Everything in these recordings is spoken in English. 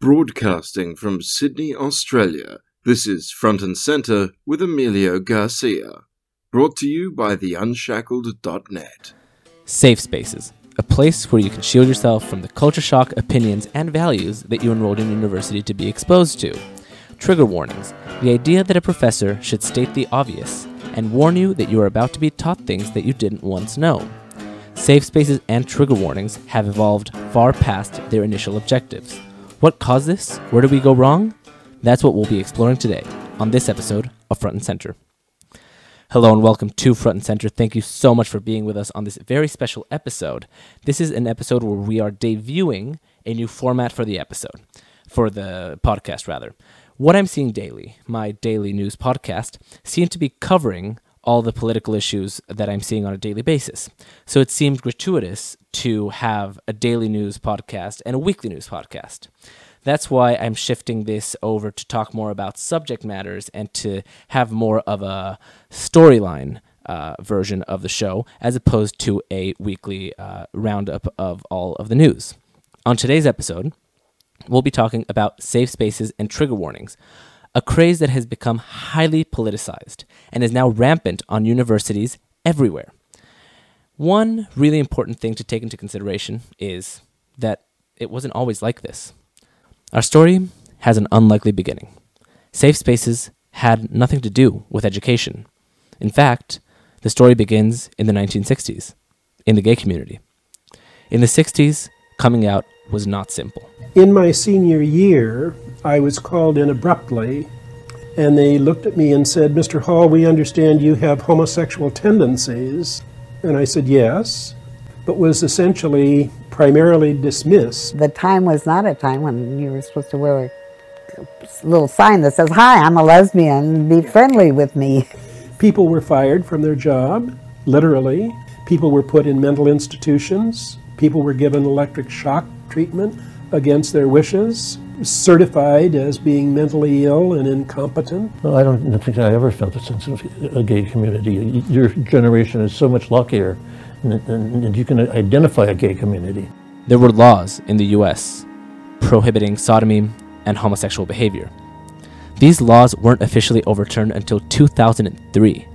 Broadcasting from Sydney, Australia, this is Front and Center with Emilio Garcia. Brought to you by the theunshackled.net. Safe Spaces, a place where you can shield yourself from the culture shock, opinions, and values that you enrolled in university to be exposed to. Trigger warnings the idea that a professor should state the obvious and warn you that you are about to be taught things that you didn't once know. Safe spaces and trigger warnings have evolved far past their initial objectives. What caused this? Where did we go wrong? That's what we'll be exploring today on this episode of Front and Center. Hello and welcome to Front and Center. Thank you so much for being with us on this very special episode. This is an episode where we are debuting a new format for the episode, for the podcast rather. What I'm seeing daily, my daily news podcast, seem to be covering all the political issues that I'm seeing on a daily basis. So it seemed gratuitous to have a daily news podcast and a weekly news podcast. That's why I'm shifting this over to talk more about subject matters and to have more of a storyline uh, version of the show as opposed to a weekly uh, roundup of all of the news. On today's episode, we'll be talking about safe spaces and trigger warnings, a craze that has become highly politicized and is now rampant on universities everywhere. One really important thing to take into consideration is that it wasn't always like this. Our story has an unlikely beginning. Safe spaces had nothing to do with education. In fact, the story begins in the 1960s, in the gay community. In the 60s, coming out was not simple. In my senior year, I was called in abruptly, and they looked at me and said, Mr. Hall, we understand you have homosexual tendencies. And I said, yes, but was essentially primarily dismissed. The time was not a time when you were supposed to wear a little sign that says, Hi, I'm a lesbian, be friendly with me. People were fired from their job, literally. People were put in mental institutions. People were given electric shock treatment against their wishes, certified as being mentally ill and incompetent. Well, I don't think I ever felt a sense of a gay community. Your generation is so much luckier, and, and, and you can identify a gay community. There were laws in the US prohibiting sodomy and homosexual behavior. These laws weren't officially overturned until 2003.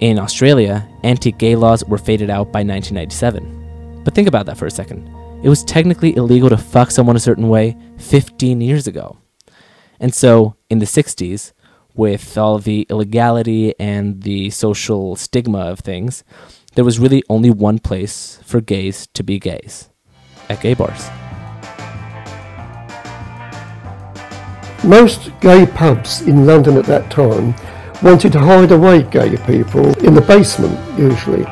In Australia, anti gay laws were faded out by 1997. But think about that for a second. It was technically illegal to fuck someone a certain way 15 years ago. And so, in the 60s, with all the illegality and the social stigma of things, there was really only one place for gays to be gays at gay bars. Most gay pubs in London at that time wanted to hide away gay people in the basement, usually.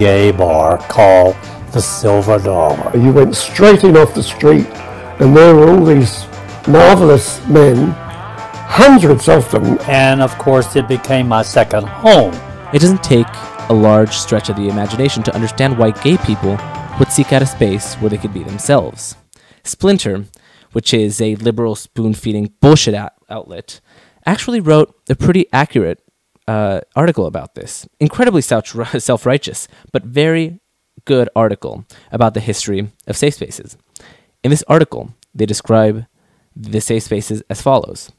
Gay bar called the Silver Dollar. You went straight in off the street, and there were all these marvelous men, hundreds of them. And of course, it became my second home. It doesn't take a large stretch of the imagination to understand why gay people would seek out a space where they could be themselves. Splinter, which is a liberal spoon feeding bullshit out- outlet, actually wrote a pretty accurate uh, article about this. Incredibly self righteous, but very good article about the history of safe spaces. In this article, they describe the safe spaces as follows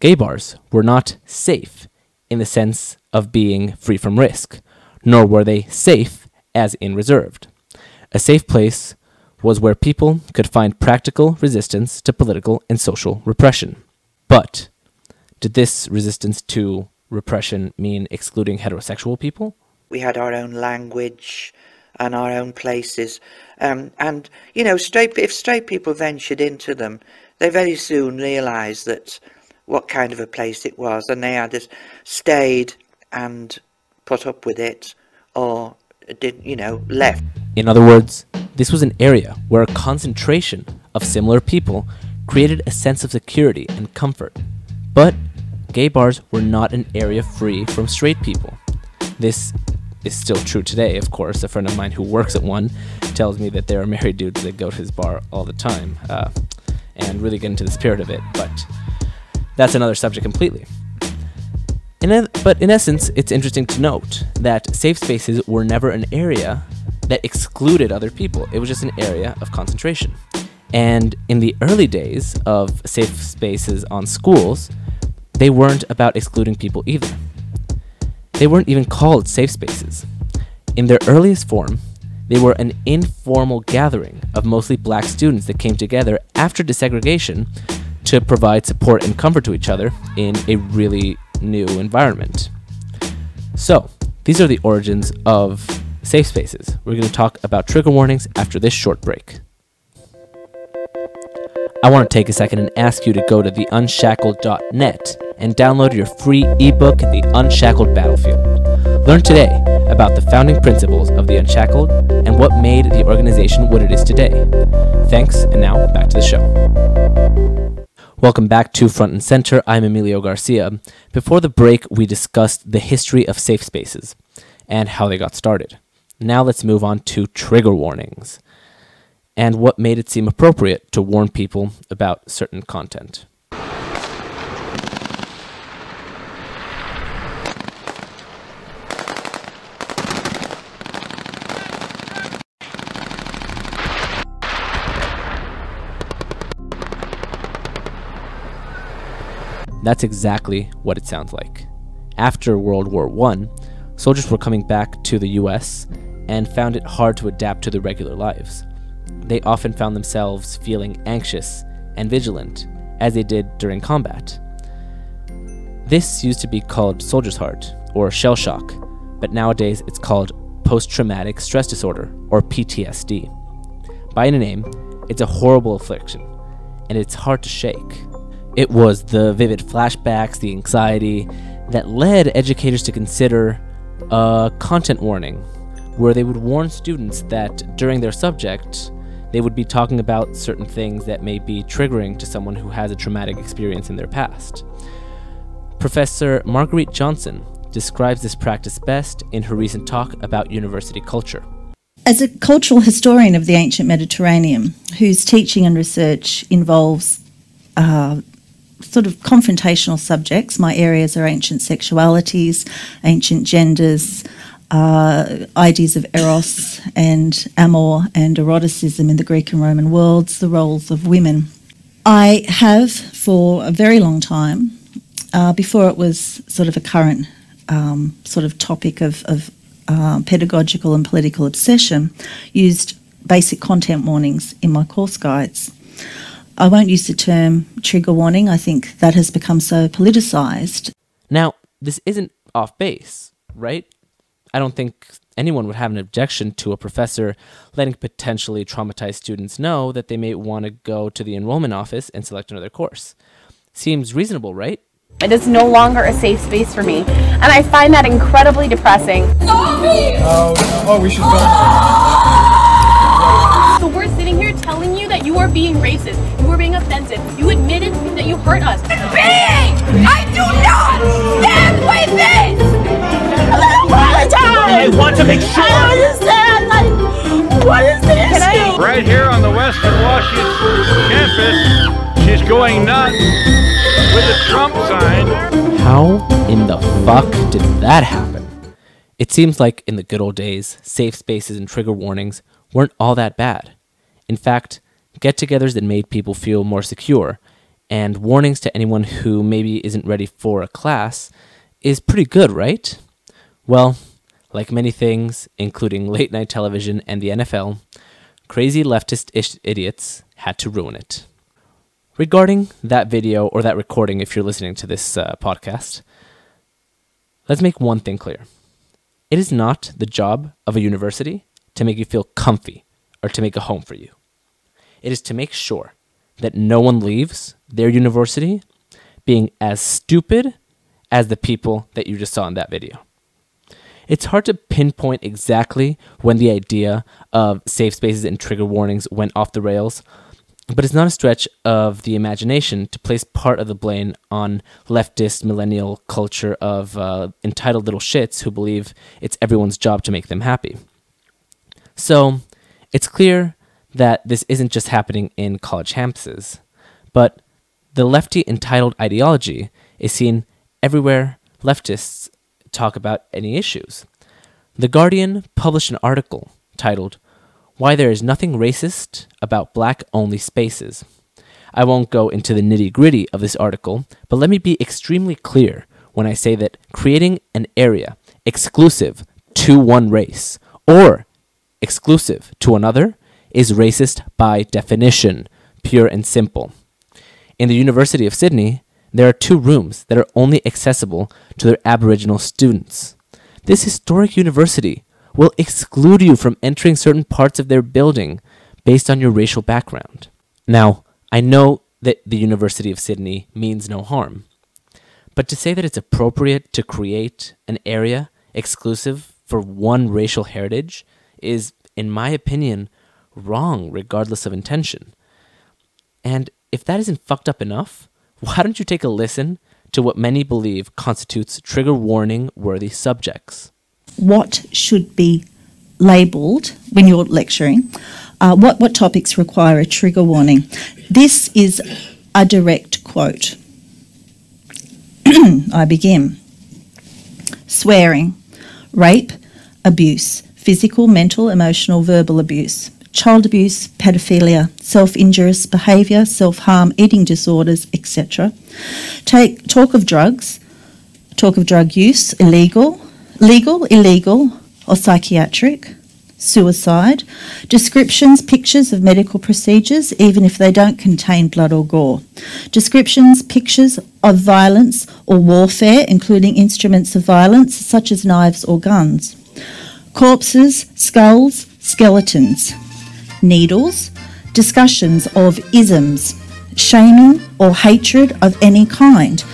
Gay bars were not safe in the sense of being free from risk, nor were they safe as in reserved. A safe place was where people could find practical resistance to political and social repression. But did this resistance to repression mean excluding heterosexual people? We had our own language and our own places. Um, and, you know, straight, if straight people ventured into them, they very soon realised that what kind of a place it was, and they either stayed and put up with it or did, you know, left. In other words, this was an area where a concentration of similar people created a sense of security and comfort. But gay bars were not an area free from straight people. This is still true today, of course. A friend of mine who works at one tells me that there are married dudes that go to his bar all the time uh, and really get into the spirit of it, but that's another subject completely. In a, but in essence, it's interesting to note that safe spaces were never an area that excluded other people. It was just an area of concentration. And in the early days of safe spaces on schools, they weren't about excluding people either. They weren't even called safe spaces. In their earliest form, they were an informal gathering of mostly black students that came together after desegregation to provide support and comfort to each other in a really new environment. So, these are the origins of safe spaces. We're going to talk about trigger warnings after this short break. I want to take a second and ask you to go to theunshackled.net and download your free ebook, The Unshackled Battlefield. Learn today about the founding principles of The Unshackled and what made the organization what it is today. Thanks, and now back to the show. Welcome back to Front and Center. I'm Emilio Garcia. Before the break, we discussed the history of safe spaces and how they got started. Now let's move on to trigger warnings and what made it seem appropriate to warn people about certain content. That's exactly what it sounds like. After World War I, soldiers were coming back to the US and found it hard to adapt to their regular lives. They often found themselves feeling anxious and vigilant, as they did during combat. This used to be called soldier's heart, or shell shock, but nowadays it's called post traumatic stress disorder, or PTSD. By any name, it's a horrible affliction, and it's hard to shake. It was the vivid flashbacks, the anxiety, that led educators to consider a content warning, where they would warn students that during their subject, they would be talking about certain things that may be triggering to someone who has a traumatic experience in their past. Professor Marguerite Johnson describes this practice best in her recent talk about university culture. As a cultural historian of the ancient Mediterranean, whose teaching and research involves uh, sort of confrontational subjects, my areas are ancient sexualities, ancient genders, uh, ideas of eros and amor and eroticism in the Greek and Roman worlds, the roles of women. I have for a very long time, uh, before it was sort of a current um, sort of topic of, of uh, pedagogical and political obsession, used basic content warnings in my course guides. I won't use the term trigger warning, I think that has become so politicised. Now, this isn't off base, right? I don't think anyone would have an objection to a professor letting potentially traumatized students know that they may want to go to the enrollment office and select another course. Seems reasonable, right? It is no longer a safe space for me, and I find that incredibly depressing. Stop me! Oh, no. oh, we should go. So we're sitting here telling you that you are being racist, you are being offensive. You admitted that you hurt us. Being! I do not stand with this! I want to make sure. I understand. Like, what is the issue? Right here on the Western Washington campus, she's going nuts with the Trump sign. How in the fuck did that happen? It seems like in the good old days, safe spaces and trigger warnings weren't all that bad. In fact, get togethers that made people feel more secure, and warnings to anyone who maybe isn't ready for a class is pretty good, right? Well, like many things, including late night television and the NFL, crazy leftist idiots had to ruin it. Regarding that video or that recording, if you're listening to this uh, podcast, let's make one thing clear. It is not the job of a university to make you feel comfy or to make a home for you. It is to make sure that no one leaves their university being as stupid as the people that you just saw in that video. It's hard to pinpoint exactly when the idea of safe spaces and trigger warnings went off the rails, but it's not a stretch of the imagination to place part of the blame on leftist millennial culture of uh, entitled little shits who believe it's everyone's job to make them happy. So, it's clear that this isn't just happening in college campuses, but the lefty entitled ideology is seen everywhere leftists talk about any issues. The Guardian published an article titled, why there is nothing racist about black only spaces. I won't go into the nitty gritty of this article, but let me be extremely clear when I say that creating an area exclusive to one race or exclusive to another is racist by definition, pure and simple. In the University of Sydney, there are two rooms that are only accessible to their Aboriginal students. This historic university will exclude you from entering certain parts of their building based on your racial background. Now, I know that the University of Sydney means no harm, but to say that it's appropriate to create an area exclusive for one racial heritage is, in my opinion, wrong regardless of intention. And if that isn't fucked up enough, why don't you take a listen to what many believe constitutes trigger warning worthy subjects? What should be labelled when you're lecturing? Uh, what, what topics require a trigger warning? This is a direct quote. I begin. Swearing, rape, abuse, physical, mental, emotional, verbal abuse, child abuse, pedophilia, self injurious behaviour, self harm, eating disorders, etc. Take talk of drugs, talk of drug use, illegal, legal, illegal, or psychiatric, suicide, descriptions, pictures of medical procedures, even if they don't contain blood or gore, descriptions, pictures of violence or warfare, including instruments of violence such as knives or guns, corpses, skulls, skeletons, needles, discussions of isms, shaming or hatred of any kind.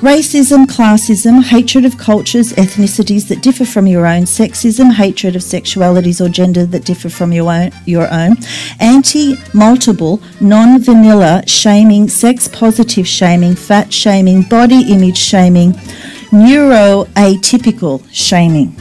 Racism, classism, hatred of cultures, ethnicities that differ from your own, sexism, hatred of sexualities or gender that differ from your own, your own anti multiple, non vanilla shaming, sex positive shaming, fat shaming, body image shaming, neuroatypical shaming.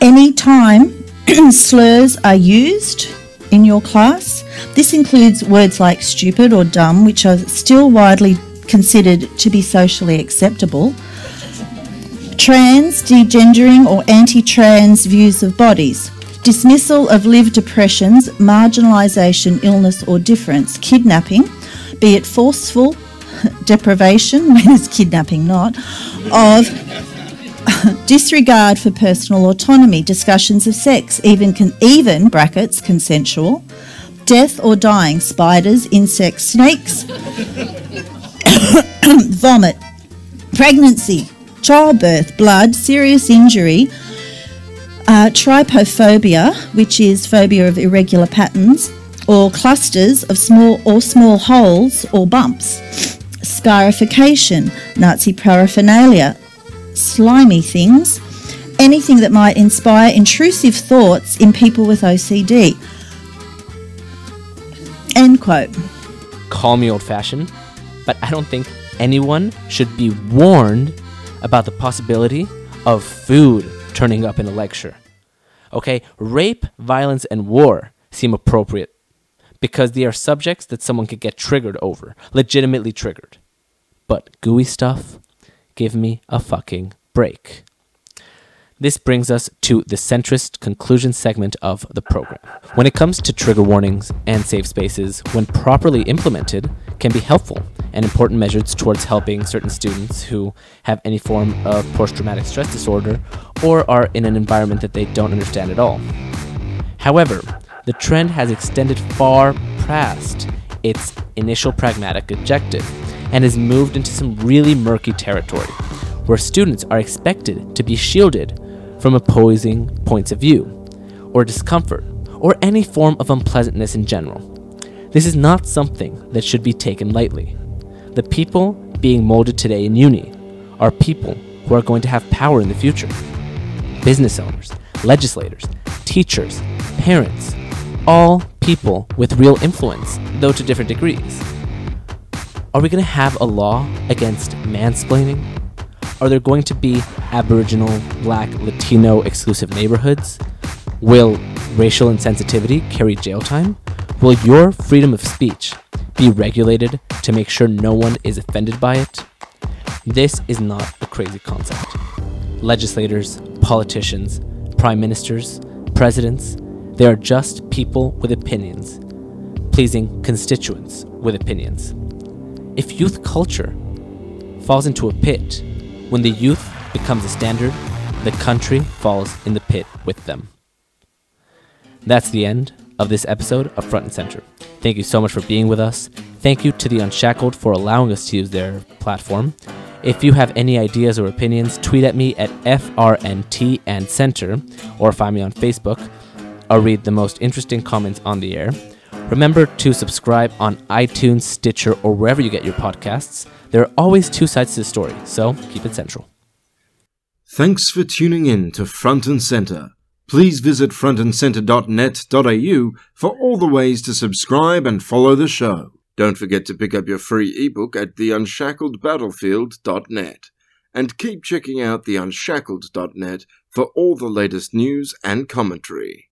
Any time slurs are used in your class, this includes words like stupid or dumb, which are still widely considered to be socially acceptable. Trans, degendering, or anti trans views of bodies. Dismissal of lived oppressions, marginalisation, illness, or difference. Kidnapping, be it forceful deprivation, when is kidnapping not, of disregard for personal autonomy, discussions of sex, even con- even brackets consensual, death or dying, spiders, insects, snakes, vomit, pregnancy, childbirth, blood, serious injury, uh, trypophobia, which is phobia of irregular patterns, or clusters of small or small holes or bumps, scarification, Nazi paraphernalia, slimy things, anything that might inspire intrusive thoughts in people with OCD. End quote. Call me old fashioned, but I don't think anyone should be warned about the possibility of food turning up in a lecture. Okay, rape, violence, and war seem appropriate because they are subjects that someone could get triggered over, legitimately triggered. But gooey stuff, give me a fucking break. This brings us to the centrist conclusion segment of the program. When it comes to trigger warnings and safe spaces, when properly implemented, can be helpful and important measures towards helping certain students who have any form of post traumatic stress disorder or are in an environment that they don't understand at all. However, the trend has extended far past its initial pragmatic objective and has moved into some really murky territory where students are expected to be shielded from opposing points of view, or discomfort, or any form of unpleasantness in general. This is not something that should be taken lightly. The people being molded today in uni are people who are going to have power in the future. Business owners, legislators, teachers, parents, all people with real influence, though to different degrees. Are we going to have a law against mansplaining? Are there going to be Aboriginal, Black, Latino exclusive neighborhoods? Will racial insensitivity carry jail time? Will your freedom of speech be regulated to make sure no one is offended by it? This is not a crazy concept. Legislators, politicians, prime ministers, presidents, They are just people with opinions, pleasing constituents with opinions. If youth culture falls into a pit, when the youth becomes a standard, the country falls in the pit with them. That's the end of this episode of Front and Center. Thank you so much for being with us. Thank you to the Unshackled for allowing us to use their platform. If you have any ideas or opinions, tweet at me at FRNT and Center or find me on Facebook. I'll read the most interesting comments on the air. Remember to subscribe on iTunes, Stitcher, or wherever you get your podcasts. There are always two sides to the story, so keep it central. Thanks for tuning in to Front and Center. Please visit frontandcenter.net.au for all the ways to subscribe and follow the show. Don't forget to pick up your free ebook at theunshackledbattlefield.net. And keep checking out theunshackled.net for all the latest news and commentary.